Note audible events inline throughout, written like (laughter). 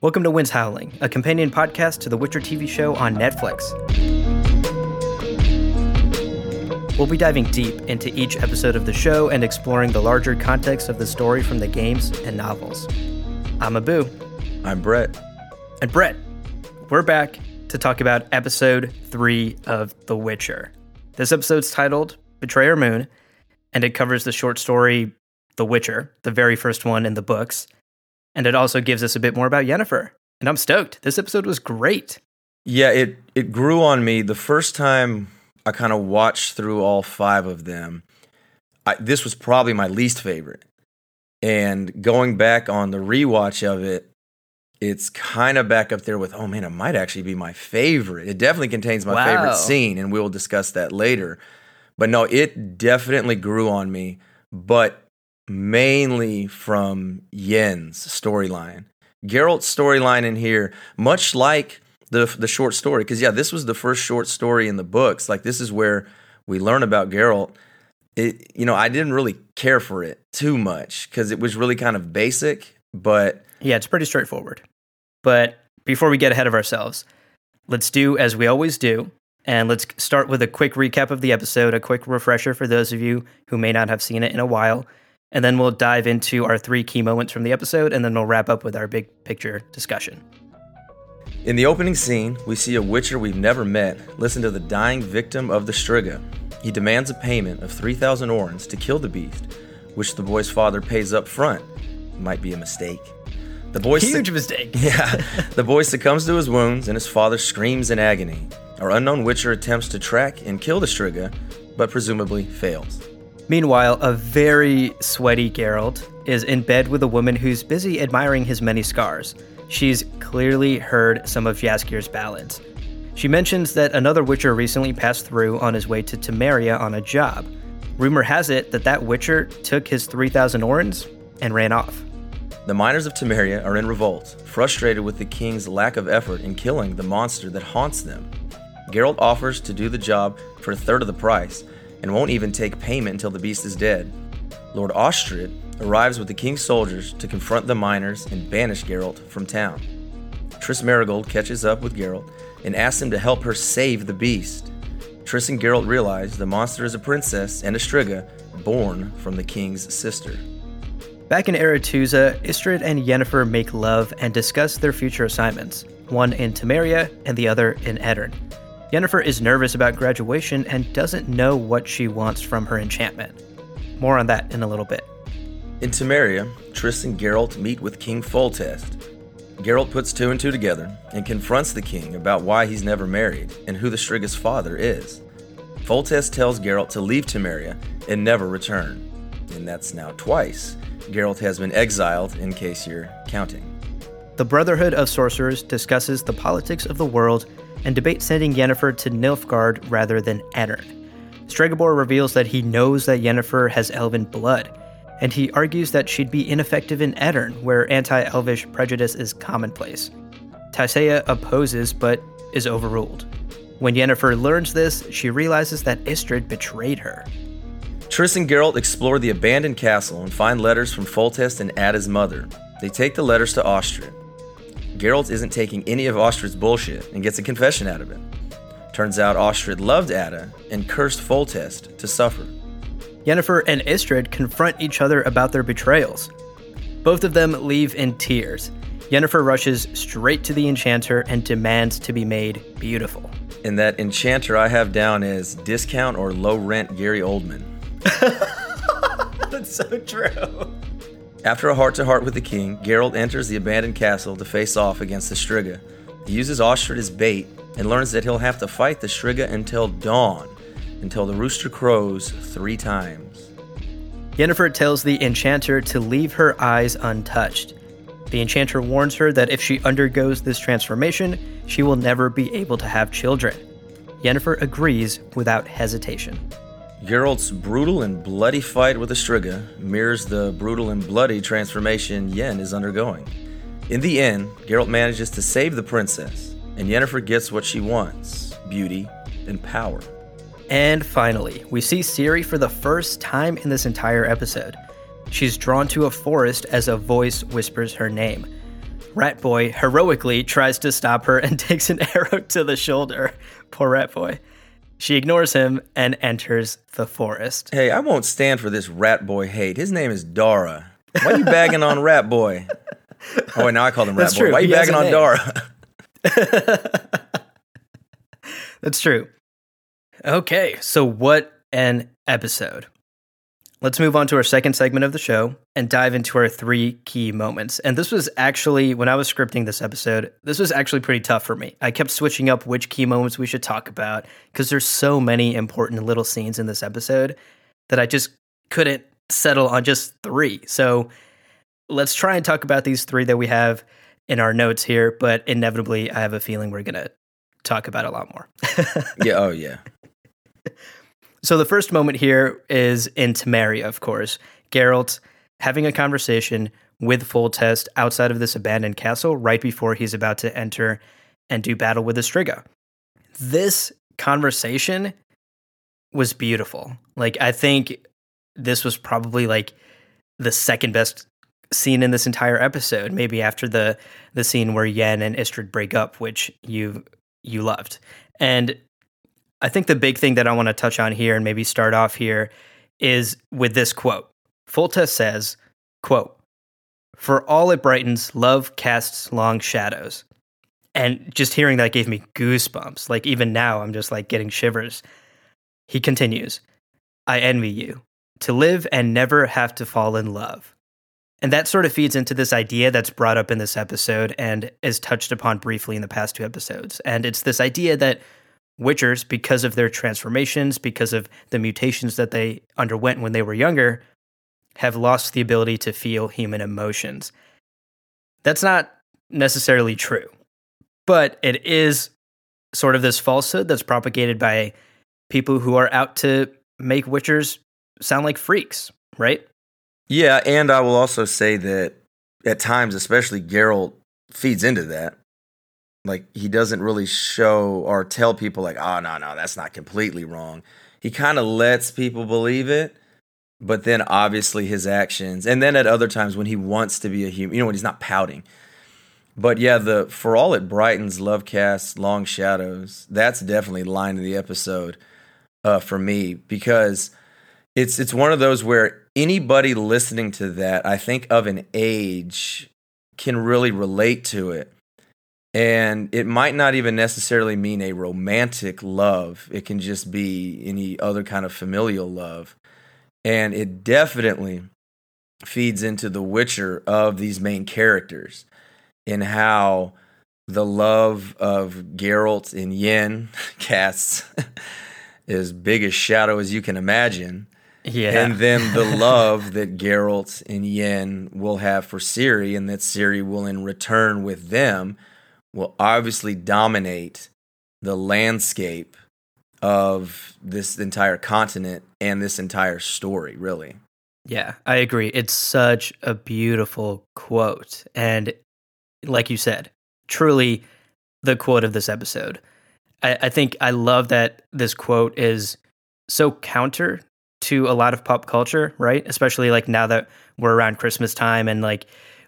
Welcome to Winds Howling, a companion podcast to the Witcher TV show on Netflix. We'll be diving deep into each episode of the show and exploring the larger context of the story from the games and novels. I'm Abu. I'm Brett. And Brett, we're back to talk about episode three of The Witcher. This episode's titled Betrayer Moon, and it covers the short story The Witcher, the very first one in the books. And it also gives us a bit more about Yennefer. And I'm stoked. This episode was great. Yeah, it it grew on me the first time I kind of watched through all five of them. I, this was probably my least favorite. And going back on the rewatch of it, it's kind of back up there with, oh man, it might actually be my favorite. It definitely contains my Wow. favorite scene, and we'll discuss that later. But no, it definitely grew on me, but mainly from Yen's storyline. Geralt's storyline in here, much like the the short story, because yeah, this was the first short story in the books. Like this is where we learn about Geralt. It, you know, I didn't really care for it too much because it was really kind of basic, but Yeah, it's pretty straightforward. But before we get ahead of ourselves, let's do as we always do. And let's start with a quick recap of the episode, a quick refresher for those of you who may not have seen it in a while. And then we'll dive into our three key moments from the episode, and then we'll wrap up with our big picture discussion. In the opening scene, we see a Witcher we've never met listen to the dying victim of the Striga. He demands a payment of 3,000 orens to kill the beast, which the boy's father pays up front. Might be a mistake. The boy Huge suc- mistake. (laughs) Yeah, the boy succumbs to his wounds and his father screams in agony. Our unknown Witcher attempts to track and kill the Striga, but presumably fails. Meanwhile, a very sweaty Geralt is in bed with a woman who's busy admiring his many scars. She's clearly heard some of Jaskier's ballads. She mentions that another Witcher recently passed through on his way to Temeria on a job. Rumor has it that that Witcher took his 3,000 orens and ran off. The miners of Temeria are in revolt, frustrated with the king's lack of effort in killing the monster that haunts them. Geralt offers to do the job for a third of the price and won't even take payment until the beast is dead. Lord Ostrit arrives with the king's soldiers to confront the miners and banish Geralt from town. Triss Merigold catches up with Geralt and asks him to help her save the beast. Triss and Geralt realize the monster is a princess and a Striga born from the king's sister. Back in Aretuza, Istredd and Yennefer make love and discuss their future assignments, one in Temeria and the other in Aedirn. Yennefer is nervous about graduation and doesn't know what she wants from her enchantment. More on that in a little bit. In Temeria, Triss and Geralt meet with King Foltest. Geralt puts two and two together and confronts the king about why he's never married and who the Striga's father is. Foltest tells Geralt to leave Temeria and never return. And that's now twice. Geralt has been exiled, in case you're counting. The Brotherhood of Sorcerers discusses the politics of the world and debates sending Yennefer to Nilfgaard rather than Aedirn. Stregobor reveals that he knows that Yennefer has elven blood, and he argues that she'd be ineffective in Aedirn, where anti-elvish prejudice is commonplace. Tissaia opposes, but is overruled. When Yennefer learns this, she realizes that Istredd betrayed her. Triss and Geralt explore the abandoned castle and find letters from Foltest and Ada's mother. They take the letters to Ostrit. Geralt isn't taking any of Ostrit's bullshit and gets a confession out of it. Turns out Ostrid loved Ada and cursed Foltest to suffer. Yennefer and Istredd confront each other about their betrayals. Both of them leave in tears. Yennefer rushes straight to the enchanter and demands to be made beautiful. And that enchanter I have down is discount or low rent Gary Oldman. (laughs) That's so true. After a heart to heart with the king, Geralt enters the abandoned castle to face off against the Striga. He uses Ostrit as bait and learns that he'll have to fight the Striga until dawn, until the rooster crows three times. Yennefer tells the enchanter to leave her eyes untouched. The enchanter warns her that if she undergoes this transformation, she will never be able to have children. Yennefer agrees without hesitation. Geralt's brutal and bloody fight with Estriga mirrors the brutal and bloody transformation Yen is undergoing. In the end, Geralt manages to save the princess, and Yennefer gets what she wants beauty and power. And finally, we see Ciri for the first time in this entire episode. She's drawn to a forest as a voice whispers her name. Ratboy heroically tries to stop her and (laughs) takes an arrow to the shoulder. Poor Ratboy. She ignores him and enters the forest. Hey, I won't stand for this rat boy hate. His name is Dara. Why are you bagging on rat boy? (laughs) Oh, wait, now I call him rat That's boy. true. Why are you He bagging on name. Dara? (laughs) That's true. Okay, so what an episode. Let's move on to our second segment of the show and dive into our three key moments. And this was actually, when I was scripting this episode, this was actually pretty tough for me. I kept switching up which key moments we should talk about because there's so many important little scenes in this episode that I just couldn't settle on just three. So let's try and talk about these three that we have in our notes here, but inevitably, I have a feeling we're going to talk about a lot more. (laughs) yeah, oh, yeah. So the first moment here is in Temeria, of course. Geralt having a conversation with Foltest outside of this abandoned castle right before he's about to enter and do battle with Estriga. This conversation was beautiful. Like I think this was probably like the second best scene in this entire episode, maybe after the the scene where Yen and Istredd break up, which you you loved. And I think the big thing that I want to touch on here and maybe start off here is with this quote. Foltest says, quote, For all it brightens, love casts long shadows. And just hearing that gave me goosebumps. Like even now, I'm just like getting shivers. He continues, I envy you to live and never have to fall in love. And that sort of feeds into this idea that's brought up in this episode and is touched upon briefly in the past two episodes. And it's this idea that Witchers, because of their transformations, because of the mutations that they underwent when they were younger, have lost the ability to feel human emotions. That's not necessarily true, but it is sort of this falsehood that's propagated by people who are out to make Witchers sound like freaks, right? Yeah, and I will also say that at times, especially Geralt feeds into that. Like he doesn't really show or tell people like, "Oh, no, no, that's not completely wrong." He kind of lets people believe it, but then obviously his actions, and then at other times when he wants to be a human, you know, when he's not pouting. But yeah, the for all it brightens, love casts long shadows. That's definitely the line of the episode uh, for me because it's it's one of those where anybody listening to that, I think of an age, can really relate to it. And it might not even necessarily mean a romantic love. It can just be any other kind of familial love. And it definitely feeds into the Witcher of these main characters in how the love of Geralt and Yen (laughs) casts (laughs) as big a shadow as you can imagine. Yeah. And then the (laughs) love that Geralt and Yen will have for Ciri and that Ciri will in return with them will obviously dominate the landscape of this entire continent and this entire story, really. Yeah, I agree. It's such a beautiful quote. And like you said, truly the quote of this episode. I, I think I love that this quote is so counter to a lot of pop culture, right? Especially like now that we're around Christmas time and like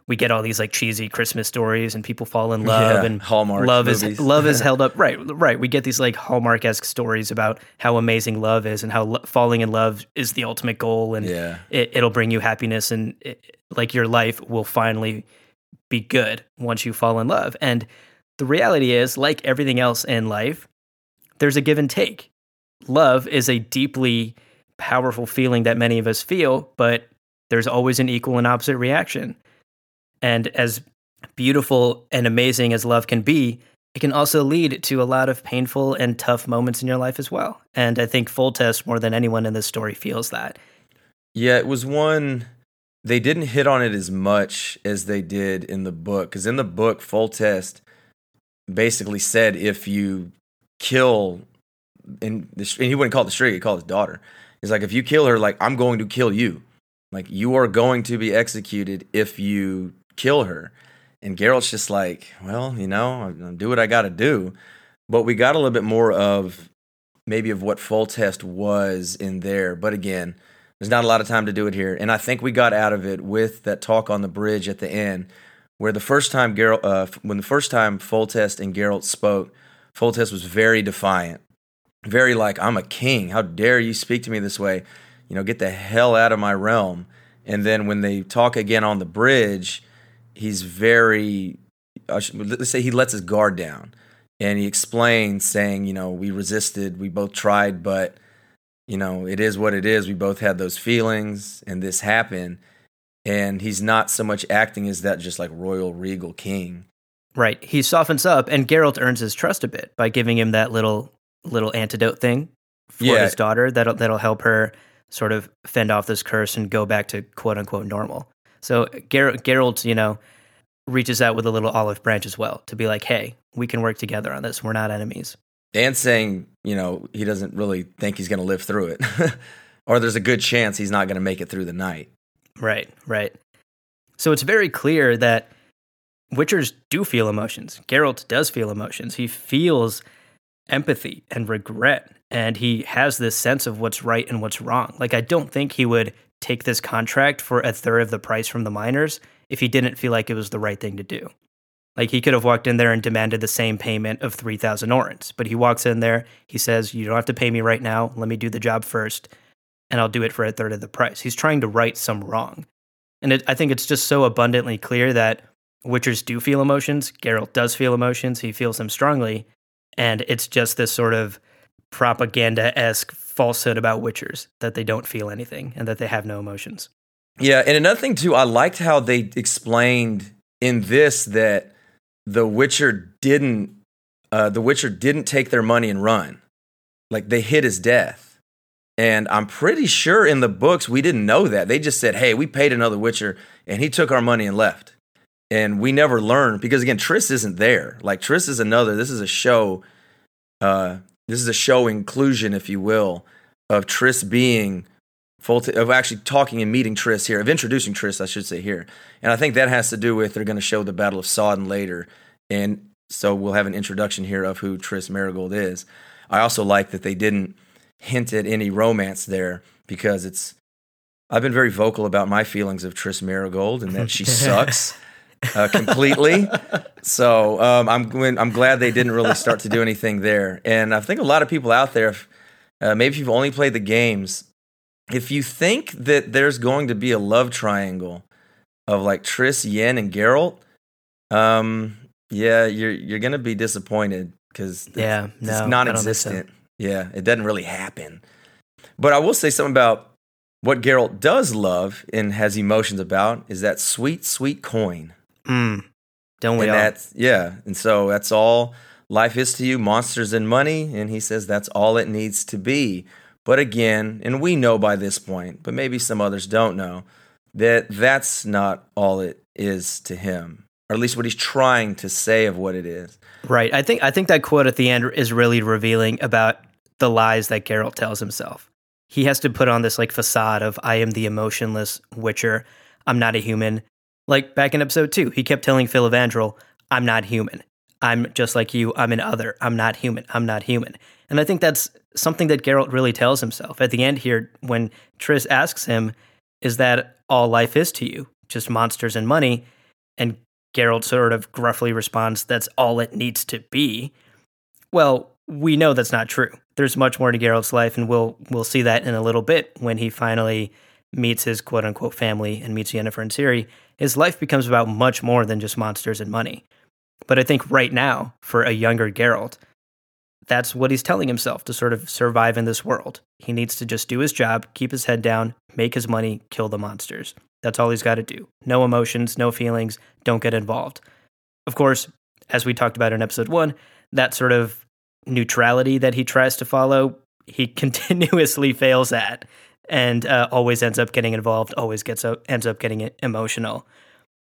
we get all these like cheesy Christmas stories and people fall in love Yeah, and Hallmark love movies. is love is (laughs) held up. Right right. We get these like Hallmark esque stories about how amazing love is and how lo- falling in love is the ultimate goal and Yeah. it, it'll bring you happiness and it, like your life will finally be good once you fall in love. And the reality is like everything else in life there's a give and take. Love is a deeply powerful feeling that many of us feel but there's always an equal and opposite reaction and as beautiful and amazing as love can be, it can also lead to a lot of painful and tough moments in your life as well. And I think Foltest, more than anyone in this story, feels that. Yeah, it was one they didn't hit on it as much as they did in the book. Because in the book, Foltest basically said if you kill, and, and he wouldn't call it the street he called his daughter. He's like, if you kill her, like I'm going to kill you. Like you are going to be executed if you kill her. And Geralt's just like, well, you know, I'll do what I got to do. But we got a little bit more of maybe of what Foltest was in there. But again, there's not a lot of time to do it here. And I think we got out of it with that talk on the bridge at the end, where the first time Geralt, uh, when the first time Foltest and Geralt spoke, Foltest was very defiant, very like, I'm a king. How dare you speak to me this way? You know, get the hell out of my realm. And then when they talk again on the bridge, he's very, let's say he lets his guard down. And he explains, saying, you know, we resisted, we both tried, but you know, it is what it is. We both had those feelings and this happened. And he's not so much acting as that just like royal regal king. Right. He softens up and Geralt earns his trust a bit by giving him that little little antidote thing for yeah. his daughter that'll that'll help her sort of fend off this curse and go back to quote unquote normal. So Ger- Geralt, you know, reaches out with a little olive branch as well to be like, "Hey, we can work together on this. We're not enemies." and saying, you know, he doesn't really think he's going to live through it, (laughs) or there's a good chance he's not going to make it through the night. Right, right. So it's very clear that Witchers do feel emotions. Geralt does feel emotions. He feels empathy and regret, and he has this sense of what's right and what's wrong. Like, I don't think he would take this contract for a third of the price from the miners if he didn't feel like it was the right thing to do. Like he could have walked in there and demanded the same payment of 3,000 orens, but he walks in there, he says, You don't have to pay me right now. Let me do the job first, and I'll do it for a third of the price. He's trying to right some wrong. And it, I think it's just so abundantly clear that Witchers do feel emotions. Geralt does feel emotions. He feels them strongly. And it's just this sort of propaganda esque falsehood about Witchers that they don't feel anything and that they have no emotions. Yeah. And another thing, too, I liked how they explained in this that the Witcher didn't uh, the Witcher didn't take their money and run. Like they hid his death. And I'm pretty sure in the books we didn't know that. They just said, "Hey, we paid another Witcher and he took our money and left." And we never learned because again, Triss isn't there. Like Triss is another. This is a show uh this is a show inclusion if you will of Triss being full t- of actually talking and meeting Triss here, of introducing Triss, I should say here. And I think that has to do with they're going to show the Battle of Sodden later. And so we'll have an introduction here of who Triss Merigold is. I also like that they didn't hint at any romance there because it's. I've been very vocal about my feelings of Triss Merigold and that she (laughs) sucks uh, completely. so um, I'm I'm glad they didn't really start to do anything there. And I think a lot of people out there, uh, maybe if you've only played the games, if you think that there's going to be a love triangle of like Triss, Yen, and Geralt, um, yeah, you're you're gonna be disappointed because yeah, it's, no, it's non-existent. So. Yeah, it doesn't really happen. But I will say something about what Geralt does love and has emotions about is that sweet, sweet coin. Mm, don't we and all? That's, yeah, and so that's all life is to you: monsters and money. And he says that's all it needs to be. But again, and we know by this point, but maybe some others don't know, that that's not all it is to him, or at least what he's trying to say of what it is. Right. I think I think that quote at the end is really revealing about the lies that Geralt tells himself. He has to put on this like facade of I am the emotionless witcher. I'm not a human. Like back in episode 2, he kept telling Filavandrel, I'm not human. I'm just like you. I'm an other. I'm not human. I'm not human. And I think that's something that Geralt really tells himself at the end here when Triss asks him, Is that all life is to you? Just monsters and money? And Geralt sort of gruffly responds, That's all it needs to be. Well, we know that's not true. There's much more to Geralt's life, and we'll we'll see that in a little bit when he finally meets his quote unquote family and meets Yennefer and Ciri. His life becomes about much more than just monsters and money. But I think right now, for a younger Geralt, that's what he's telling himself to sort of survive in this world. He needs to just do his job, keep his head down, make his money, kill the monsters. That's all he's got to do. No emotions, no feelings, don't get involved. Of course, as we talked about in episode one, that sort of neutrality that he tries to follow, he (laughs) continuously fails at. And uh, always ends up getting involved, always gets up, ends up getting emotional.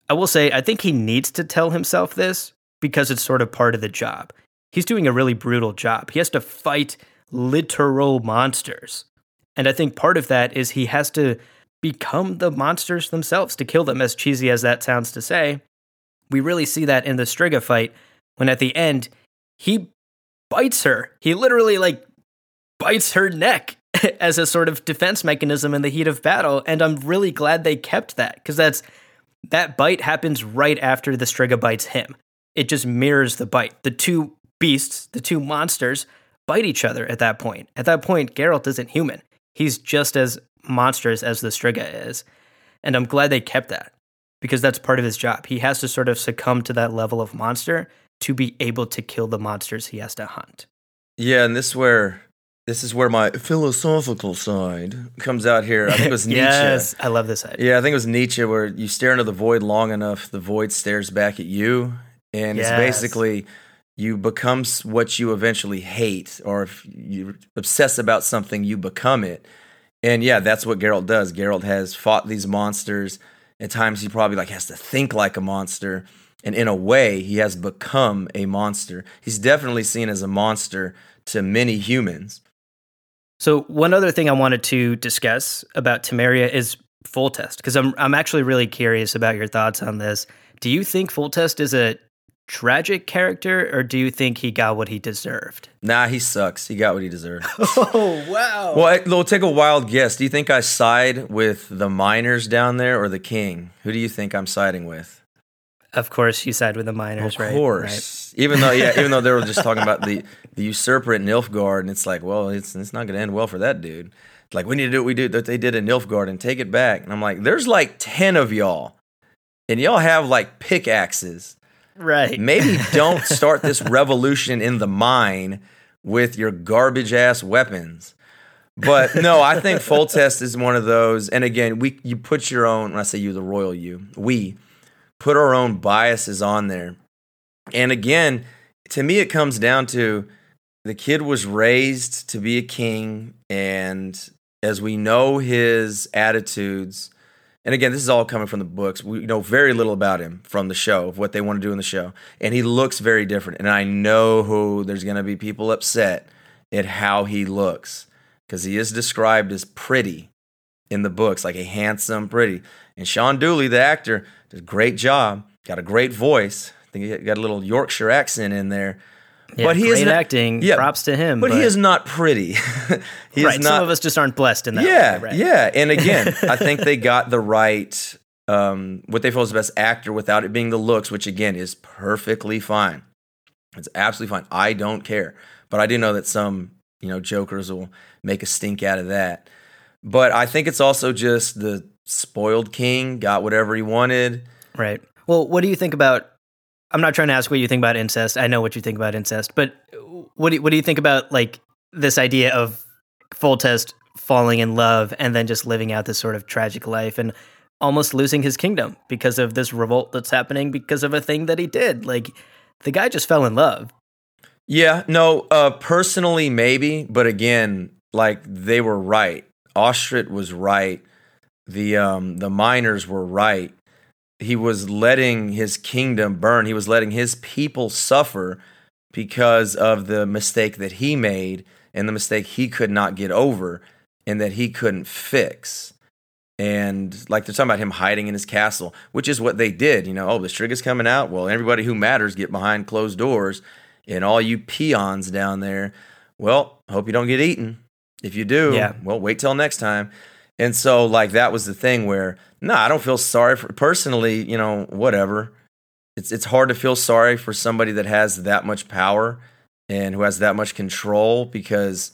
I will say, I think he needs to tell himself this because it's sort of part of the job. He's doing a really brutal job. He has to fight literal monsters. And I think part of that is he has to become the monsters themselves to kill them, as cheesy as that sounds to say. We really see that in the Striga fight when at the end he bites her. He literally like bites her neck (laughs) as a sort of defense mechanism in the heat of battle. And I'm really glad they kept that because that's that bite happens right after the Striga bites him. It just mirrors the bite. The two beasts, the two monsters, bite each other at that point. At that point, Geralt isn't human. He's just as monstrous as the Striga is. And I'm glad they kept that because that's part of his job. He has to sort of succumb to that level of monster to be able to kill the monsters he has to hunt. Yeah, and this where this is where my philosophical side comes out here. I think it was (laughs) Nietzsche. yes, I love this side. Yeah, I think it was Nietzsche where you stare into the void long enough, the void stares back at you. And yes. it's basically you become what you eventually hate, or if you obsess about something, you become it. And yeah, that's what Geralt does. Geralt has fought these monsters. At times, he probably like has to think like a monster, and in a way, he has become a monster. He's definitely seen as a monster to many humans. So, one other thing I wanted to discuss about Temeria is Foltest because I'm I'm actually really curious about your thoughts on this. Do you think Foltest is a tragic character, or do you think he got what he deserved? Nah, he sucks. He got what he deserved. (laughs) oh wow! Well, I, we'll take a wild guess. Do you think I side with the miners down there or the king? Who do you think I'm siding with? Of course, you side with the miners, of right? Of course. Right. Even though, yeah, even though they were just talking about the (laughs) the usurper at Nilfgaard, and it's like, well, it's it's not going to end well for that dude. It's like we need to do what we do that they did in Nilfgaard and take it back. And I'm like, there's like ten of y'all, and y'all have like pickaxes Right. Maybe (laughs) don't start this revolution in the mine with your garbage ass weapons. But no, I think (laughs) Foltest is one of those. And again, we you put your own. When I say you, the royal you, we put our own biases on there. And again, to me, it comes down to the kid was raised to be a king, and as we know his attitudes, and again, this is all coming from the books. We know very little about him from the show, of what they want to do in the show. And he looks very different. And I know who there's going to be people upset at how he looks because he is described as pretty in the books, like a handsome, pretty. And Shaun Dooley, the actor, did a great job, got a great voice. I think he got a little Yorkshire accent in there. Yeah, but he great is not, acting. Yeah, props to him. But, but, he is not pretty. (laughs) he right. Is not, some of us just aren't blessed in that. Yeah, way, right? yeah. And again, I (laughs) think they got the right um, what they feel is the best actor without it being the looks, which again is perfectly fine. It's absolutely fine. I don't care. But I do know that some you know jokers will make a stink out of that. But I think it's also just the spoiled king got whatever he wanted. Right. Well, what do you think about I'm not trying to ask what you think about incest. I know what you think about incest, but what do you, what do you think about like this idea of Foltest falling in love and then just living out this sort of tragic life and almost losing his kingdom because of this revolt that's happening because of a thing that he did? Like the guy just fell in love. Yeah, no, uh, personally maybe, but again, like they were right. Ostrit was right. The um, the miners were right he was letting his kingdom burn. He was letting his people suffer because of the mistake that he made and the mistake he could not get over and that he couldn't fix. And like they're talking about him hiding in his castle, which is what they did. You know, oh, the Striga's coming out. Well, everybody who matters get behind closed doors. And all you peons down there, well, hope you don't get eaten. If you do, yeah. well, wait till next time. And so, like, that was the thing where, no, I don't feel sorry for personally, you know, whatever. It's, it's hard to feel sorry for somebody that has that much power and who has that much control because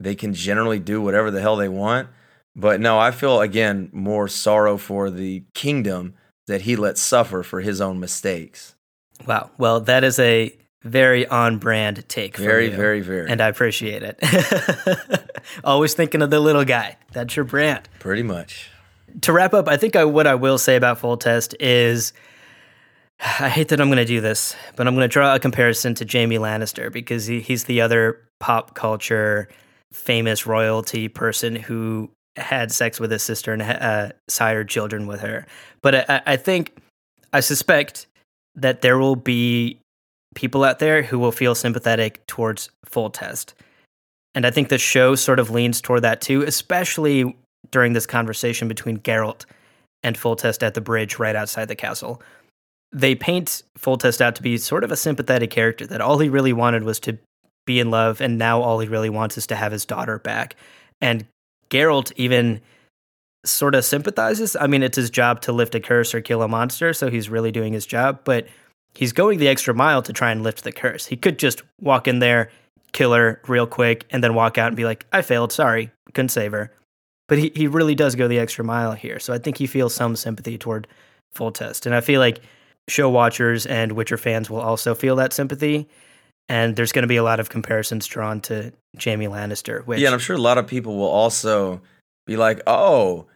they can generally do whatever the hell they want. But no, I feel, again, more sorrow for the kingdom that he let suffer for his own mistakes. Wow. Well, that is a very on brand take. Very, very, very. And I appreciate it. (laughs) Always thinking of the little guy. That's your brand. Pretty much. To wrap up, I think I, what I will say about Foltest is I hate that I'm going to do this, but I'm going to draw a comparison to Jaime Lannister because he, he's the other pop culture famous royalty person who had sex with his sister and uh, sired children with her. But I, I think, I suspect that there will be people out there who will feel sympathetic towards Foltest. And I think the show sort of leans toward that too, especially during this conversation between Geralt and Foltest at the bridge right outside the castle. They paint Foltest out to be sort of a sympathetic character, that all he really wanted was to be in love, and now all he really wants is to have his daughter back. And Geralt even sort of sympathizes. I mean, it's his job to lift a curse or kill a monster, so he's really doing his job, but he's going the extra mile to try and lift the curse. He could just walk in there, kill her real quick, and then walk out and be like, I failed, sorry, couldn't save her. But he, he really does go the extra mile here. So I think he feels some sympathy toward Foltest. And I feel like show watchers and Witcher fans will also feel that sympathy. And there's going to be a lot of comparisons drawn to Jaime Lannister. Which, yeah, and I'm sure a lot of people will also be like, oh,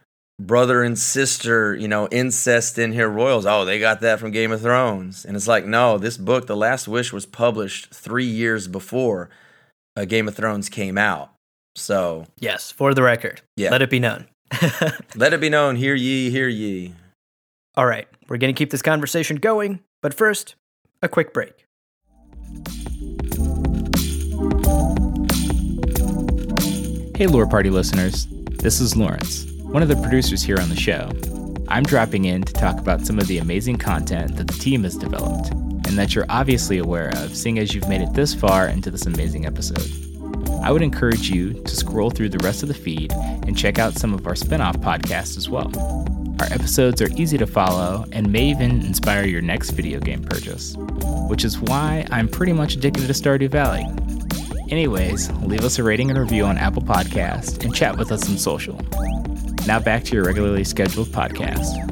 brother and sister, you know, incest in here royals. Oh, they got that from Game of Thrones. And it's like, no, this book, The Last Wish, was published three years before uh, Game of Thrones came out. So, yes, for the record, yeah. let it be known. (laughs) let it be known, hear ye, hear ye. All right, we're going to keep this conversation going, but first, a quick break. Hey, Lore Party listeners, this is Lawrence one of the producers here on the show. I'm dropping in to talk about some of the amazing content that the team has developed and that you're obviously aware of, seeing as you've made it this far into this amazing episode. I would encourage you to scroll through the rest of the feed and check out some of our spin off podcasts as well. Our episodes are easy to follow and may even inspire your next video game purchase, which is why I'm pretty much addicted to Stardew Valley. Anyways, leave us a rating and review on Apple Podcast and chat with us on social. Now back to your regularly scheduled podcast.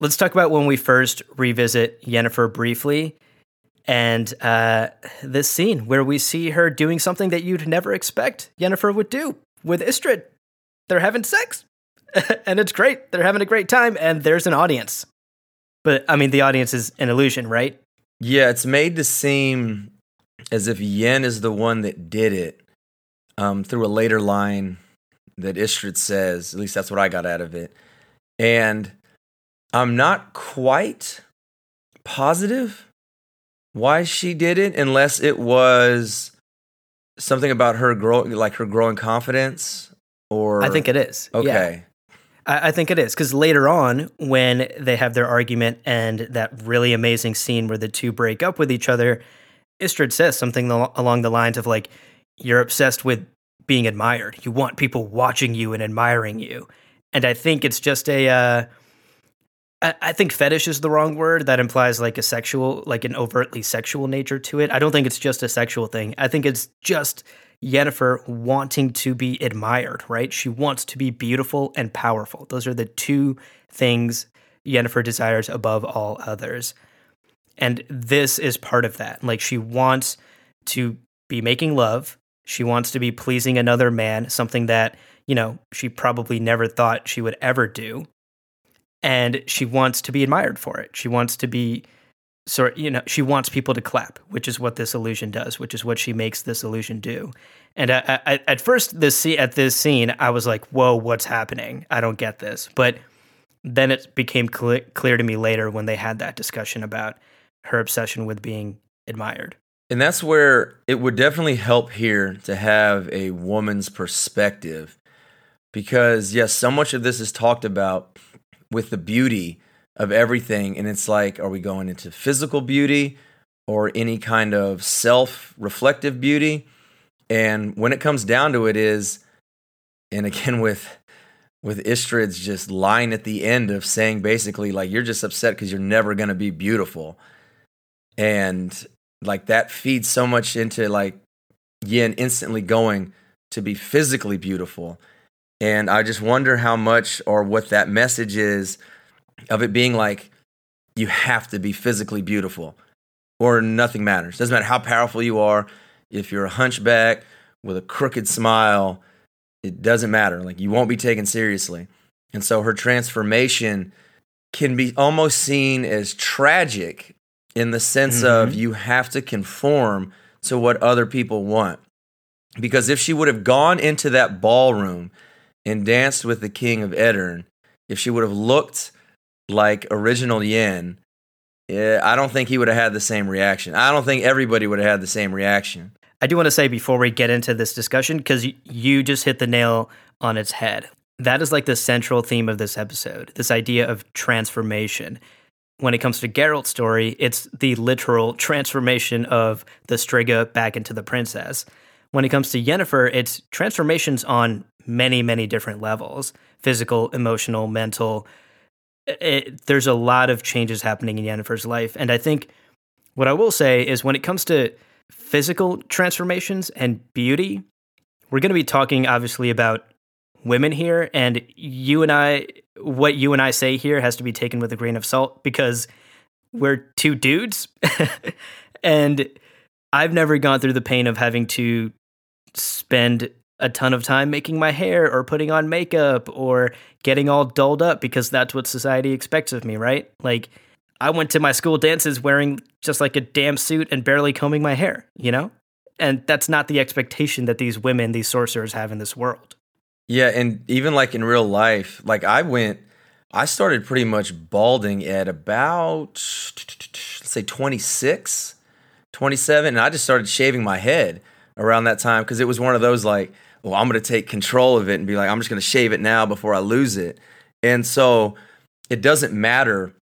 Let's talk about when we first revisit Yennefer briefly and uh, this scene where we see her doing something that you'd never expect Yennefer would do with Istredd. They're having sex, (laughs) and it's great. They're having a great time, and there's an audience. But I mean, the audience is an illusion, right? Yeah, it's made to seem as if Yen is the one that did it um, through a later line that Istredd says. At least that's what I got out of it. And I'm not quite positive why she did it, unless it was something about her growing, like her growing confidence. Or I think it is. Okay. I, I think it is because later on, when they have their argument and that really amazing scene where the two break up with each other, Istredd says something along the lines of like, "You're obsessed with being admired. You want people watching you and admiring you." And I think it's just a. Uh, I think fetish is the wrong word. That implies like a sexual, like an overtly sexual nature to it. I don't think it's just a sexual thing. I think it's just Yennefer wanting to be admired, right? She wants to be beautiful and powerful. Those are the two things Yennefer desires above all others. And this is part of that. Like she wants to be making love. She wants to be pleasing another man, something that, you know, she probably never thought she would ever do. And she wants to be admired for it. She wants to be so you know she wants people to clap which is what this illusion does which is what she makes this illusion do. And I, I, at first this at this scene i was like whoa what's happening? I don't get this. But then it became cl- clear to me later when they had that discussion about her obsession with being admired. And that's where it would definitely help here to have a woman's perspective because yes so much of this is talked about with the beauty of everything. And it's like, are we going into physical beauty or any kind of self reflective beauty? And when it comes down to it, is, and again, (laughs) with with Istredd's just line at the end of saying basically like you're just upset because you're never gonna be beautiful, and like that feeds so much into like Yen instantly going to be physically beautiful, and I just wonder how much or what that message is of it being like you have to be physically beautiful or nothing matters. Doesn't matter how powerful you are. If you're a hunchback with a crooked smile, it doesn't matter. Like you won't be taken seriously. And so her transformation can be almost seen as tragic in the sense mm-hmm. of you have to conform to what other people want. Because if she would have gone into that ballroom and danced with the king of Aedirn, if she would have looked like original Yen, eh, I don't think he would have had the same reaction. I don't think everybody would have had the same reaction. I do want to say before we get into this discussion, because you just hit the nail on its head. That is like the central theme of this episode this idea of transformation. When it comes to Geralt's story, it's the literal transformation of the Striga back into the princess. When it comes to Yennefer, it's transformations on many, many different levels physical, emotional, mental. It, there's a lot of changes happening in Yennefer's life. And I think what I will say is when it comes to physical transformations and beauty, we're going to be talking obviously about women here. And you and I, what you and I say here has to be taken with a grain of salt because we're two dudes. (laughs) and I've never gone through the pain of having to spend a ton of time making my hair or putting on makeup or getting all dolled up because that's what society expects of me, right? Like, I went to my school dances wearing just like a damn suit and barely combing my hair, you know? And that's not the expectation that these women, these sorcerers have in this world. Yeah, and even like in real life, like I went, I started pretty much balding at about, let's say 26, 27, and I just started shaving my head around that time because it was one of those like, well, I'm going to take control of it and be like, I'm just going to shave it now before I lose it. And so it doesn't matter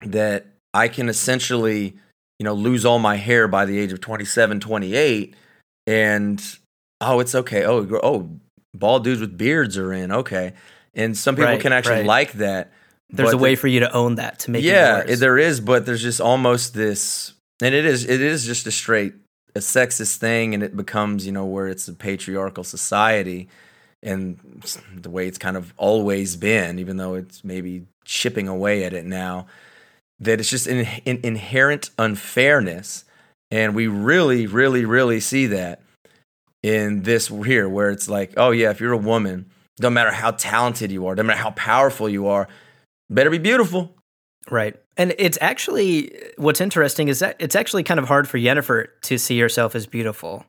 that I can essentially, you know, lose all my hair by the age of 27, 28 and oh, it's okay. Oh, oh, bald dudes with beards are in. Okay. And some people right, can actually right. like that. There's a way the, for you to own that to make yeah, it there is, but there's just almost this and it is it is just a straight a sexist thing and it becomes, you know, where it's a patriarchal society and the way it's kind of always been, even though it's maybe chipping away at it now that it's just an, an inherent unfairness. And we really, really, really see that in this here, where it's like, oh, yeah, if you're a woman, no matter how talented you are, no matter how powerful you are, better be beautiful. Right. And it's actually, what's interesting is that it's actually kind of hard for Yennefer to see herself as beautiful,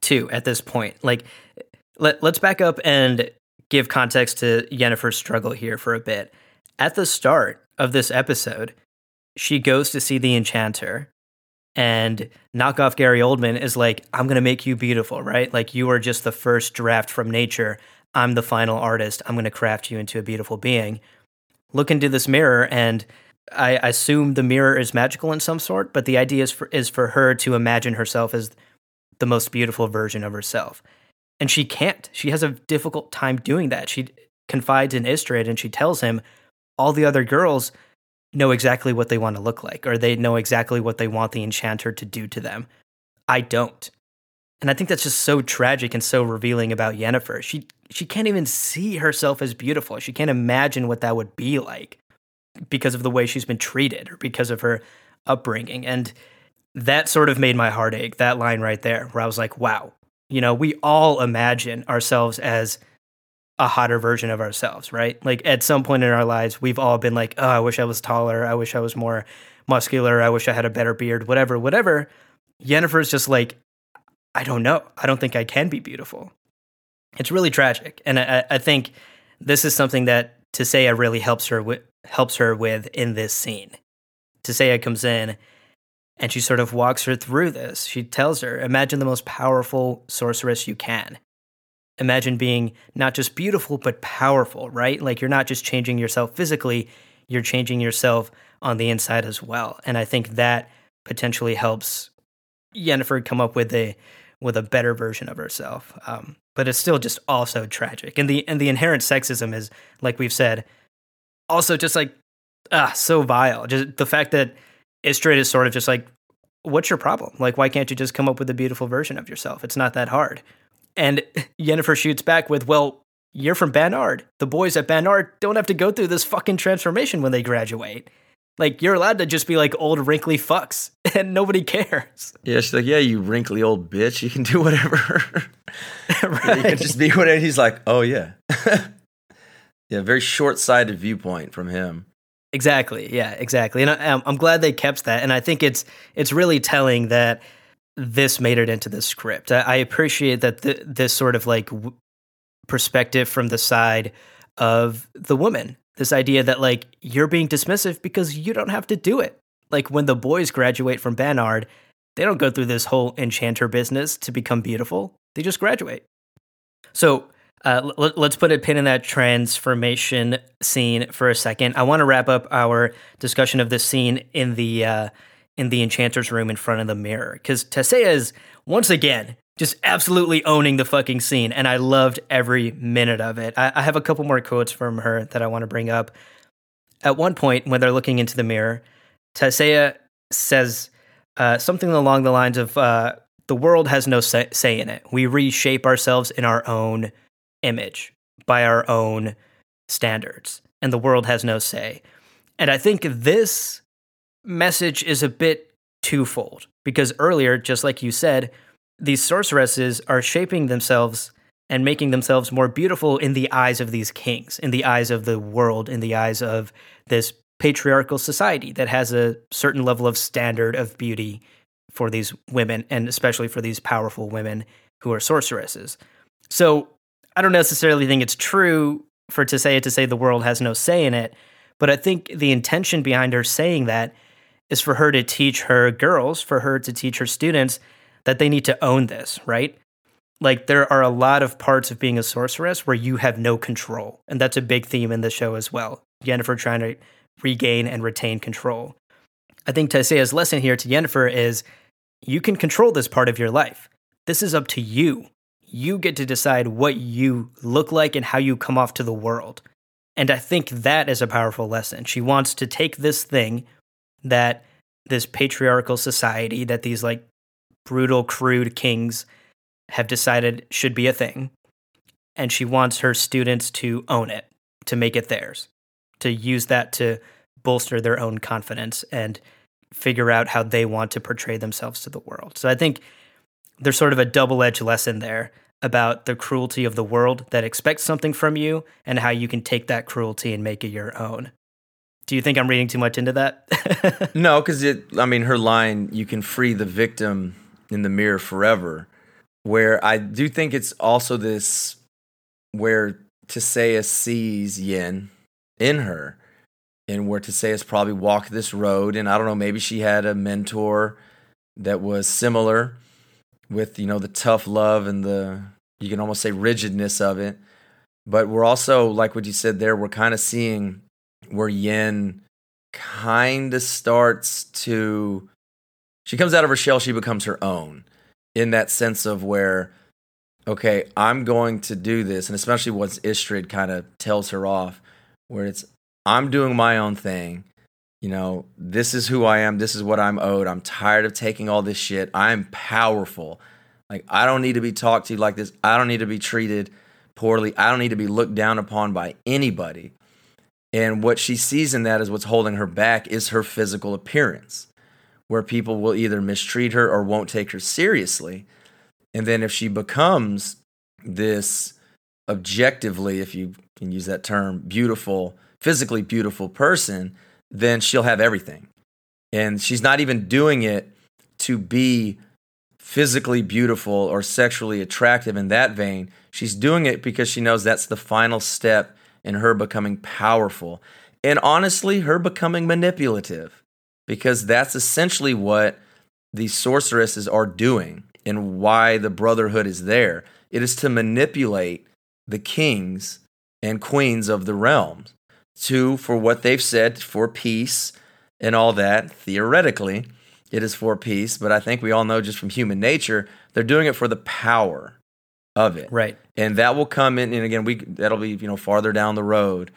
too, at this point. Like, let, let's back up and give context to Yennefer's struggle here for a bit. At the start of this episode, she goes to see the enchanter and knockoff Gary Oldman is like, I'm going to make you beautiful, right? Like, you are just the first draft from nature. I'm the final artist. I'm going to craft you into a beautiful being. Look into this mirror, and I assume the mirror is magical in some sort, but the idea is for, is for her to imagine herself as the most beautiful version of herself. And she can't. She has a difficult time doing that. She confides in Istredd and she tells him, all the other girls know exactly what they want to look like or they know exactly what they want the enchanter to do to them. I don't. And I think that's just so tragic and so revealing about Yennefer. She she can't even see herself as beautiful. She can't imagine what that would be like because of the way she's been treated or because of her upbringing. And that sort of made my heart ache, that line right there, where I was like, wow, you know, we all imagine ourselves as a hotter version of ourselves, right? Like at some point in our lives, we've all been like, oh, I wish I was taller. I wish I was more muscular. I wish I had a better beard, whatever, whatever. Yennefer's just like, I don't know. I don't think I can be beautiful. It's really tragic. And I, I think this is something that Tissaia really helps her with, helps her with in this scene. Tissaia comes in and she sort of walks her through this. She tells her, imagine the most powerful sorceress you can imagine being not just beautiful, but powerful, right? Like you're not just changing yourself physically, you're changing yourself on the inside as well. And I think that potentially helps Yennefer come up with a with a better version of herself. Um, but it's still just also tragic. And the and the inherent sexism is, like we've said, also just like ah, so vile. Just the fact that Istredd is sort of just like, what's your problem? Like, why can't you just come up with a beautiful version of yourself? It's not that hard. And (laughs) Yennefer shoots back with, Well, you're from Ban Ard. The boys at Ban Ard don't have to go through this fucking transformation when they graduate. Like, you're allowed to just be like old, wrinkly fucks, (laughs) and nobody cares. Yeah, she's like, Yeah, you wrinkly old bitch. You can do whatever. (laughs) right. You can just be whatever. He's like, Oh, yeah. Yeah, very short sighted viewpoint from him. Exactly. Yeah, exactly. And I, um, I'm glad they kept that. And I think it's it's really telling that this made it into the script. I, I appreciate that th- this sort of like w- perspective from the side of the woman. This idea that like you're being dismissive because you don't have to do it. Like when the boys graduate from Ban Ard, they don't go through this whole enchanter business to become beautiful. They just graduate. So uh, let, us put a pin in that transformation scene for a second. I want to wrap up our discussion of this scene in the uh, in the enchanter's room in front of the mirror because Tissaia is once again just absolutely owning the fucking scene, and I loved every minute of it. I, I have a couple more quotes from her that I want to bring up. At one point, when they're looking into the mirror, Tissaia says uh, something along the lines of, uh, "The world has no say, say in it. We reshape ourselves in our own." Image by our own standards, and the world has no say. And I think this message is a bit twofold because earlier, just like you said, these sorceresses are shaping themselves and making themselves more beautiful in the eyes of these kings, in the eyes of the world, in the eyes of this patriarchal society that has a certain level of standard of beauty for these women, and especially for these powerful women who are sorceresses. So I don't necessarily think it's true for to say it to say the world has no say in it, but I think the intention behind her saying that is for her to teach her girls, for her to teach her students that they need to own this, right? Like there are a lot of parts of being a sorceress where you have no control. And that's a big theme in the show as well. Yennefer trying to regain and retain control. I think Tissaia's lesson here to Yennefer is you can control this part of your life. This is up to you you get to decide what you look like and how you come off to the world. And I think that is a powerful lesson. She wants to take this thing that this patriarchal society, that these like brutal, crude kings have decided should be a thing. And she wants her students to own it, to make it theirs, to use that to bolster their own confidence and figure out how they want to portray themselves to the world. So I think there's sort of a double edged lesson there about the cruelty of the world that expects something from you and how you can take that cruelty and make it your own. Do you think I'm reading too much into that? (laughs) no, because it, I mean, her line, you can free the victim in the mirror forever, where I do think it's also this where Tissaia sees Yen in her and where Tissaia's probably walked this road. And I don't know, maybe she had a mentor that was similar with, you know, the tough love and the you can almost say rigidness of it. But we're also, like what you said there, we're kind of seeing where Yen kind of starts to. She comes out of her shell, she becomes her own in that sense of where, okay, I'm going to do this. And especially once Istredd kind of tells her off, where it's, I'm doing my own thing. You know, this is who I am. This is what I'm owed. I'm tired of taking all this shit. I'm powerful. Like, I don't need to be talked to like this. I don't need to be treated poorly. I don't need to be looked down upon by anybody. And what she sees in that is what's holding her back is her physical appearance, where people will either mistreat her or won't take her seriously. And then if she becomes this objectively, if you can use that term, beautiful, physically beautiful person, then she'll have everything. And she's not even doing it to be physically beautiful or sexually attractive in that vein. She's doing it because she knows that's the final step in her becoming powerful. And honestly, her becoming manipulative, because that's essentially what these sorceresses are doing and why the Brotherhood is there. It is to manipulate the kings and queens of the realms to, for what they've said, for peace and all that, theoretically it is for peace. But I think we all know just from human nature, they're doing it for the power of it. Right. And that will come in, and again, we that'll be you know farther down the road.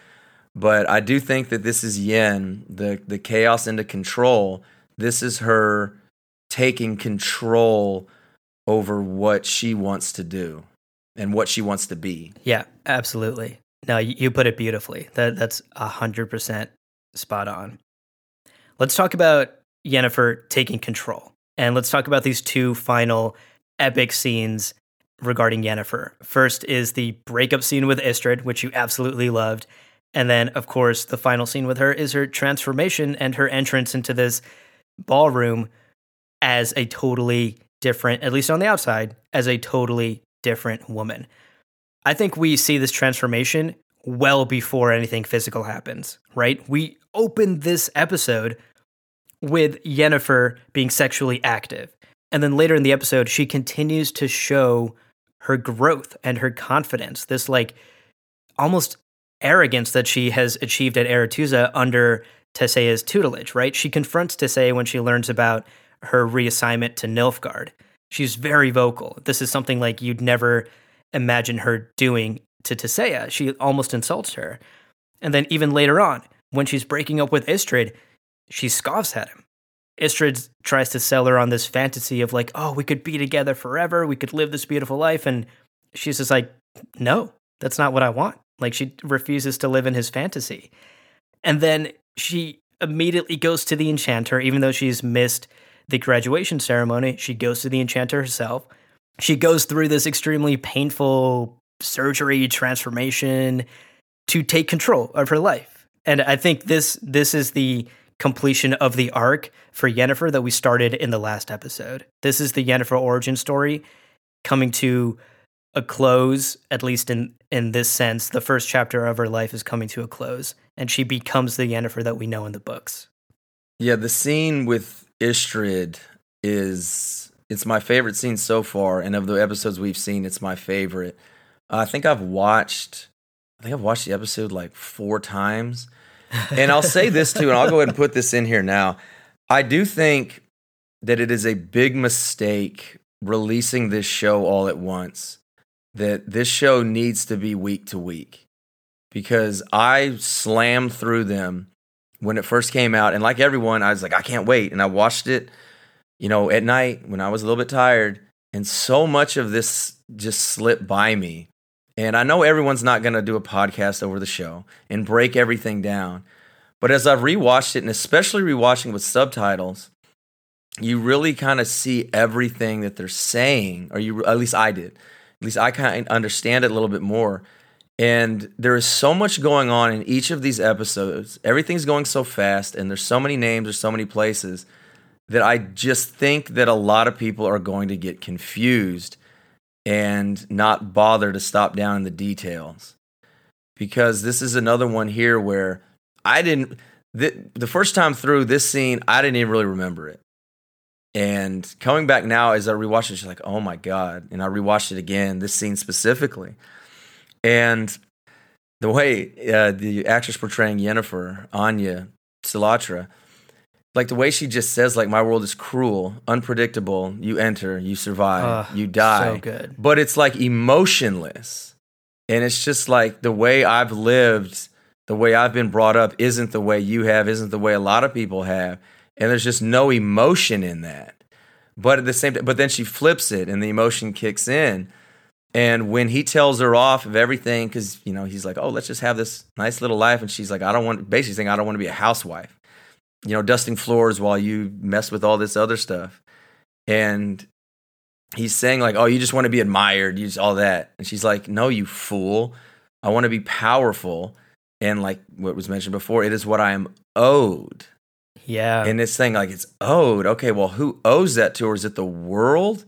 But I do think that this is Yen, the the chaos into control. This is her taking control over what she wants to do and what she wants to be. Yeah, absolutely. No, you put it beautifully. That that's hundred percent spot on. Let's talk about Yennefer taking control. And let's talk about these two final epic scenes regarding Yennefer. First is the breakup scene with Istredd, which you absolutely loved. And then, of course, the final scene with her is her transformation and her entrance into this ballroom as a totally different, at least on the outside, as a totally different woman. I think we see this transformation well before anything physical happens, right? We open this episode with Yennefer being sexually active. And then later in the episode, she continues to show her growth and her confidence, this like almost arrogance that she has achieved at Aretuza under Tissaia's tutelage, right? She confronts Tissaia when she learns about her reassignment to Nilfgaard. She's very vocal. This is something like you'd never imagine her doing to Tissaia. She almost insults her. And then even later on, when she's breaking up with Istredd, she scoffs at him. Istredd tries to sell her on this fantasy of like, oh, we could be together forever, we could live this beautiful life, and she's just like, no, that's not what I want. Like she refuses to live in his fantasy. And then she immediately goes to the enchanter, even though she's missed the graduation ceremony. She goes to the enchanter herself. She goes through this extremely painful surgery transformation to take control of her life. And I think this this is the completion of the arc for Yennefer that we started in the last episode. This is the Yennefer origin story coming to a close, at least in in this sense. The first chapter of her life is coming to a close, and she becomes the Yennefer that we know in the books. Yeah, the scene with Istredd is it's my favorite scene so far, and of the episodes we've seen, it's my favorite. I think I've watched I think I've watched the episode like four times (laughs) and I'll say this too, and I'll go ahead and put this in here now. I do think that it is a big mistake releasing this show all at once. That this show needs to be week to week because I slammed through them when it first came out. And like everyone, I was like, I can't wait. And I watched it, you know, at night when I was a little bit tired. And so much of this just slipped by me and I know everyone's not going to do a podcast over the show and break everything down. But as I've rewatched it, and especially rewatching with subtitles, you really kind of see everything that they're saying, or you at least I did. At least I kind of understand it a little bit more. And there is so much going on in each of these episodes. Everything's going so fast, and there's so many names, there's so many places that I just think that a lot of people are going to get confused and not bother to stop down in the details. Because this is another one here where I didn't, the, the first time through this scene, I didn't even really remember it. And coming back now as I rewatched it, she's like, oh my God. And I rewatched it again, this scene specifically. And the way uh, the actress portraying Yennefer, Anya Chalotra, like the way she just says like my world is cruel unpredictable. You enter you survive uh, you die. so good. But it's like emotionless. And it's just like the way i've lived the way i've been brought up isn't the way you have isn't the way a lot of people have. And there's just no emotion in that. But at the same time but then she flips it and the emotion kicks in. And when he tells her off of everything because you know he's like oh let's just have this nice little life. And she's like i don't want basically saying i don't want to be a housewife you know, dusting floors while you mess with all this other stuff. And he's saying like, "Oh, you just want to be admired, you just all that." And she's like, "No, you fool. I want to be powerful." And like what was mentioned before, it is what I am owed. Yeah. And this thing like it's owed. Okay, well, who owes that to her? Is it the world?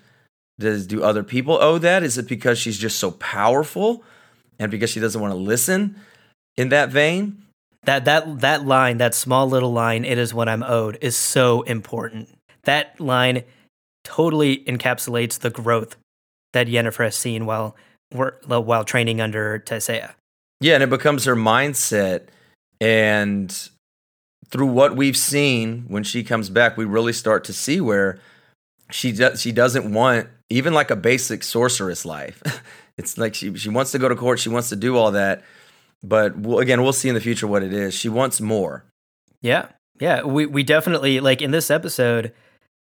Does do other people owe that? Is it because she's just so powerful and because she doesn't want to listen in that vein? That that that line, that small little line, "It is what I'm owed," is so important. That line totally encapsulates the growth that Yennefer has seen while while training under Tissaia. Yeah, and it becomes her mindset, and through what we've seen when she comes back, we really start to see where she she doesn't want even like a basic sorceress life. (laughs) it's like she she wants to go to court, she wants to do all that, but we'll, again, we'll see in the future what it is. She wants more. Yeah, yeah. We we definitely like in this episode.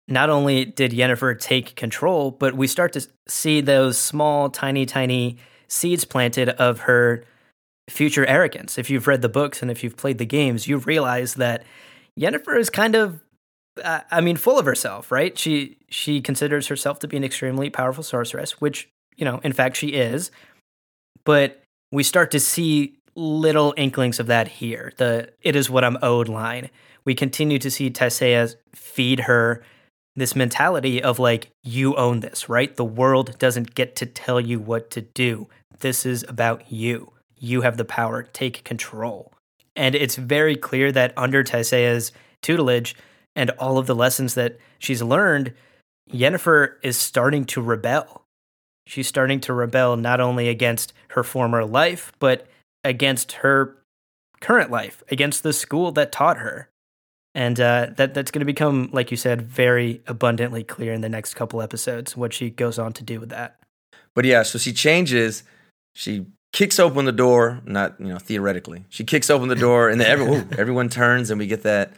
Not only did Yennefer take control, but we start to see those small, tiny, tiny seeds planted of her future arrogance. If you've read the books and if you've played the games, you realize that Yennefer is kind of uh, I mean full of herself, right? She she considers herself to be an extremely powerful sorceress, which, you know, in fact she is. But we start to see little inklings of that here. The "it is what I'm owed" line. We continue to see Tissaia feed her this mentality of like, you own this, right? The world doesn't get to tell you what to do. This is about you. You have the power. Take control. And it's very clear that under Tissaia's tutelage and all of the lessons that she's learned, Yennefer is starting to rebel. She's starting to rebel not only against her former life, but against her current life, against the school that taught her and uh, that that's going to become, like you said, very abundantly clear in the next couple episodes what she goes on to do with that. But yeah, so she changes. She kicks open the door, not you know theoretically. She kicks open the door, and then every, (laughs) ooh, everyone turns, and we get that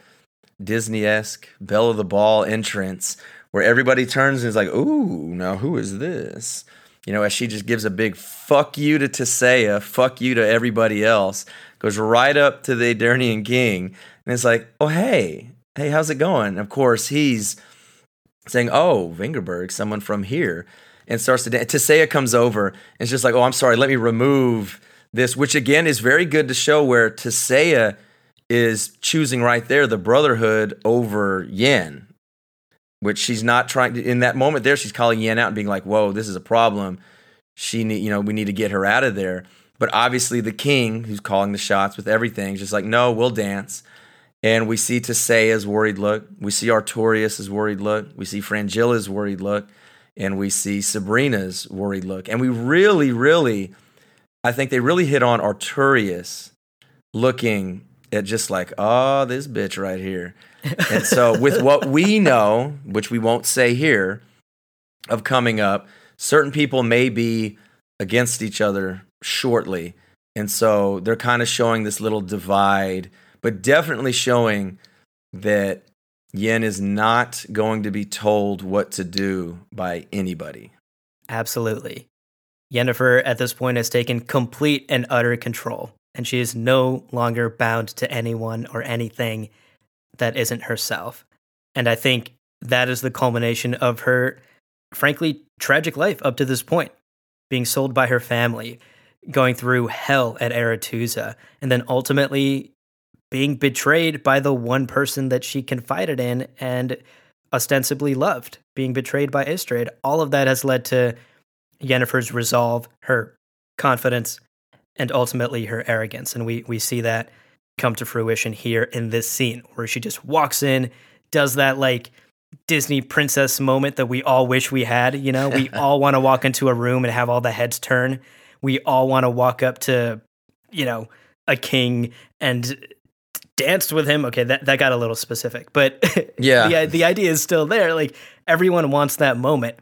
Disney esque Belle of the Ball entrance where everybody turns and is like, "Ooh, now who is this?" You know, as she just gives a big "fuck you" to Tissaia, "fuck you" to everybody else, goes right up to the Aedirnian king and it's like, oh, hey, hey, how's it going? Of course, he's saying, oh, Vengerberg, someone from here, and starts to dance. Comes over and it's just like, oh, I'm sorry, let me remove this, which again is very good to show where Tissaia is choosing right there the brotherhood over Yen, which she's not trying to, in that moment there, she's calling Yen out and being like, whoa, this is a problem. She need, you know, we need to get her out of there. But obviously the king, who's calling the shots with everything, is just like, no, we'll dance. And we see Tissaia's worried look. We see Artorius' worried look. We see Fringilla's worried look. And we see Sabrina's worried look. And we really, really, I think they really hit on Artorius looking at just like, oh, this bitch right here. And so, with what we know, which we won't say here, of coming up, certain people may be against each other shortly. And so they're kind of showing this little divide but definitely showing that Yen is not going to be told what to do by anybody. Absolutely. Yennefer at this point has taken complete and utter control, and she is no longer bound to anyone or anything that isn't herself. And I think that is the culmination of her, frankly, tragic life up to this point being sold by her family, going through hell at Aretuza, and then ultimately being betrayed by the one person that she confided in and ostensibly loved, being betrayed by Istredd. All of that has led to Yennefer's resolve, her confidence, and ultimately her arrogance. And we, we see that come to fruition here in this scene where she just walks in, does that like Disney princess moment that we all wish we had. You know, we (laughs) all want to walk into a room and have all the heads turn. We all want to walk up to, you know, a king and danced with him. Okay, that, that got a little specific, but (laughs) yeah, the, the idea is still there. Like everyone wants that moment,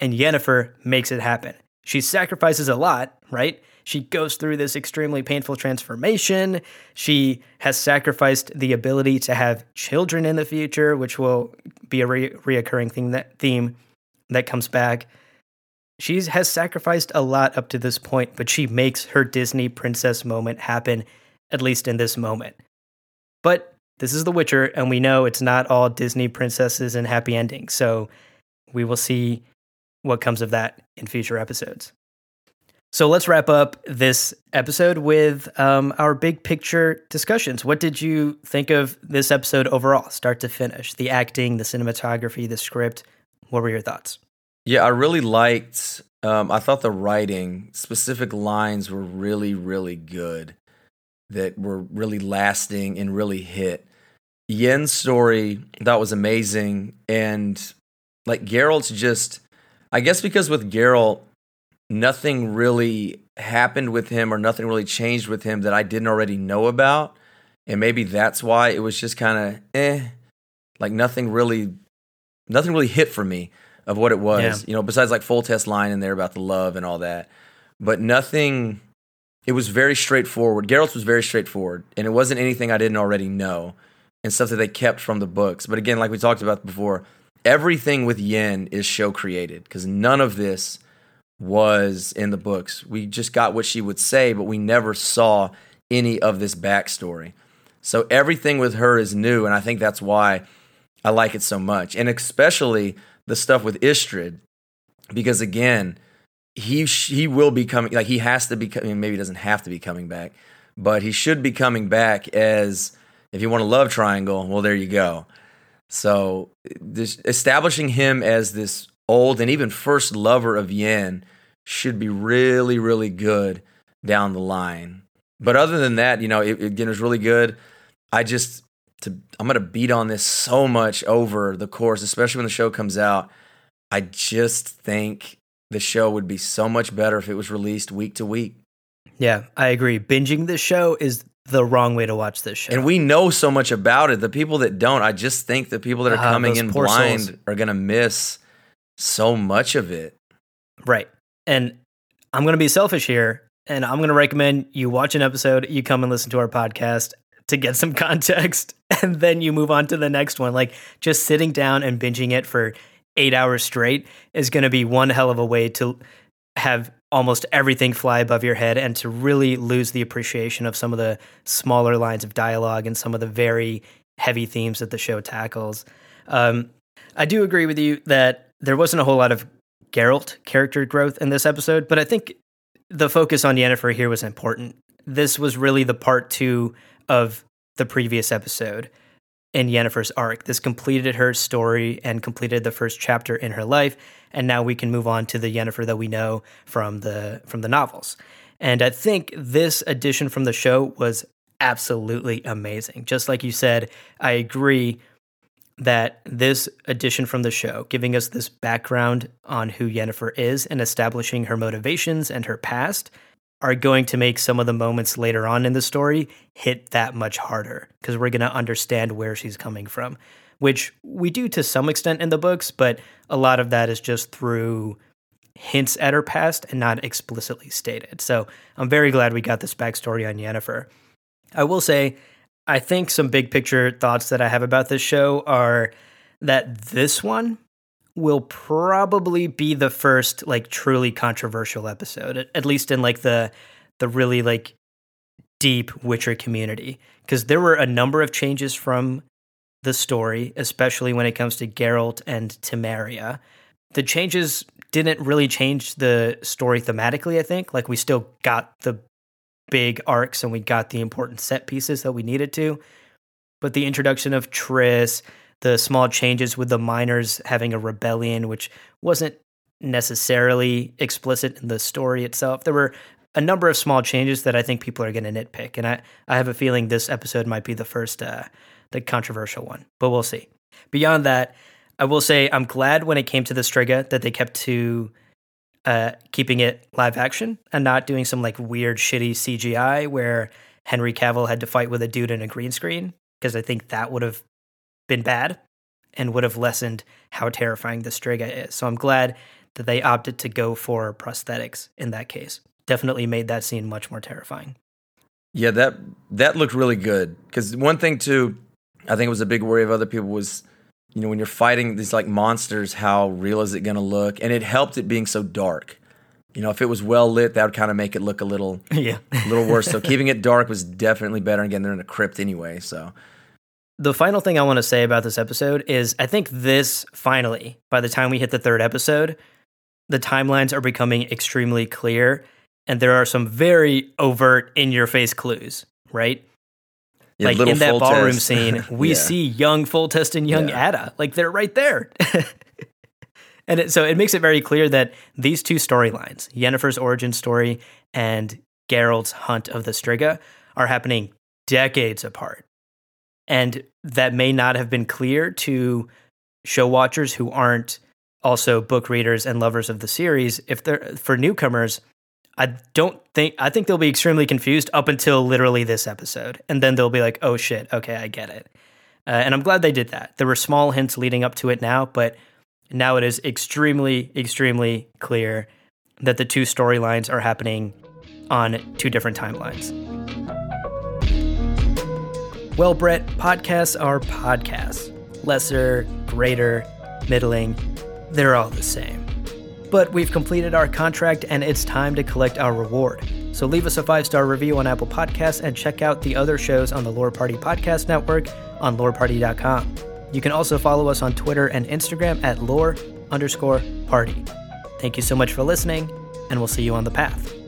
and Yennefer makes it happen. She sacrifices a lot, right? She goes through this extremely painful transformation. She has sacrificed the ability to have children in the future, which will be a re- reoccurring thing that theme that comes back. She has sacrificed a lot up to this point, but she makes her Disney princess moment happen, at least in this moment. But this is The Witcher, and we know it's not all Disney princesses and happy endings. So we will see what comes of that in future episodes. So let's wrap up this episode with um, our big picture discussions. What did you think of this episode overall, start to finish? The acting, the cinematography, the script. What were your thoughts? Yeah, I really liked. Um, I thought the writing, specific lines were really, really good that were really lasting and really hit. Yen's story that was amazing, and like Geralt's just, I guess because with Geralt, nothing really happened with him or nothing really changed with him that I didn't already know about, and maybe that's why it was just kind of eh, like nothing really, nothing really hit for me of what it was. Yeah. You know, besides like Foltest line in there about the love and all that, but nothing it was very straightforward. Geralt's was very straightforward, and it wasn't anything I didn't already know and stuff that they kept from the books. But again, like we talked about before, everything with Yen is show created because none of this was in the books. We just got what she would say, but we never saw any of this backstory. So everything with her is new, and I think that's why I like it so much. And especially the stuff with Istredd, because again, he he will be coming like he has to be coming maybe he doesn't have to be coming back but he should be coming back as if you want a love triangle. Well, there you go. So this, establishing him as this old and even first lover of Yen should be really, really good down the line. But other than that, you know, it, again, it was really good. I just, to, I'm going to beat on this so much over the course, especially when the show comes out. I just think the show would be so much better if it was released week to week. Yeah, I agree. Binging this show is the wrong way to watch this show. And we know so much about it. The people that don't, I just think the people that are Ah, coming in blind souls. are going to miss so much of it. Right. And I'm going to be selfish here and I'm going to recommend you watch an episode, you come and listen to our podcast to get some (laughs) context, and then you move on to the next one. Like just sitting down and binging it for eight hours straight is going to be one hell of a way to have almost everything fly above your head and to really lose the appreciation of some of the smaller lines of dialogue and some of the very heavy themes that the show tackles. Um, I do agree with you that there wasn't a whole lot of Geralt character growth in this episode, but I think the focus on Yennefer here was important. This was really the part two of the previous episode in Yennefer's arc. This completed her story and completed the first chapter in her life, and now we can move on to the Yennefer that we know from the from the novels. And I think this addition from the show was absolutely amazing. Just like you said, I agree that this addition from the show, giving us this background on who Yennefer is and establishing her motivations and her past, are going to make some of the moments later on in the story hit that much harder because we're going to understand where she's coming from, which we do to some extent in the books, but a lot of that is just through hints at her past and not explicitly stated. So I'm very glad we got this backstory on Yennefer. I will say, I think some big picture thoughts that I have about this show are that this one will probably be the first like truly controversial episode, at, least in like the the really like deep Witcher community, because there were a number of changes from the story, especially when it comes to Geralt and Temeria. The changes didn't really change the story thematically, I think. Like we still got the big arcs and we got the important set pieces that we needed to. But the introduction of Triss, the small changes with the miners having a rebellion, which wasn't necessarily explicit in the story itself. There were a number of small changes that I think people are going to nitpick, and I, I have a feeling this episode might be the first, uh, the controversial one, but we'll see. Beyond that, I will say I'm glad when it came to the Striga that they kept to uh, keeping it live action and not doing some like weird, shitty CGI where Henry Cavill had to fight with a dude in a green screen because I think that would have been bad and would have lessened how terrifying the Striga is. So I'm glad that they opted to go for prosthetics in that case. Definitely made that scene much more terrifying. Yeah, that that looked really good. Because one thing too, I think it was a big worry of other people was, you know, when you're fighting these like monsters, how real is it going to look? And it helped it being so dark. You know, if it was well lit, that would kind of make it look a little (laughs) yeah. a little worse. So keeping it dark was definitely better. Again, they're in a crypt anyway, so The final thing I want to say about this episode is I think this finally, by the time we hit the third episode, the timelines are becoming extremely clear and there are some very overt in your face clues, right? Yeah, like in that ballroom scene, (laughs) we Yeah. see young Foltest and young Yeah. Adda. Like they're right there. (laughs) and it, so it makes it very clear that these two storylines, Yennefer's origin story and Geralt's hunt of the Striga, are happening decades apart. And that may not have been clear to show watchers who aren't also book readers and lovers of the series. If they're for newcomers, I don't think I think they'll be extremely confused up until literally this episode, and then they'll be like, "Oh shit, okay, I get it." Uh, and I'm glad they did that. There were small hints leading up to it now, but now it is extremely, extremely clear that the two storylines are happening on two different timelines. Well, Brett, podcasts are podcasts. Lesser, greater, middling, they're all the same. But we've completed our contract and it's time to collect our reward. So leave us a five star review on Apple Podcasts and check out the other shows on the Lore Party Podcast Network on loreparty.com. You can also follow us on Twitter and Instagram at lore underscore party. Thank you so much for listening, and we'll see you on the path.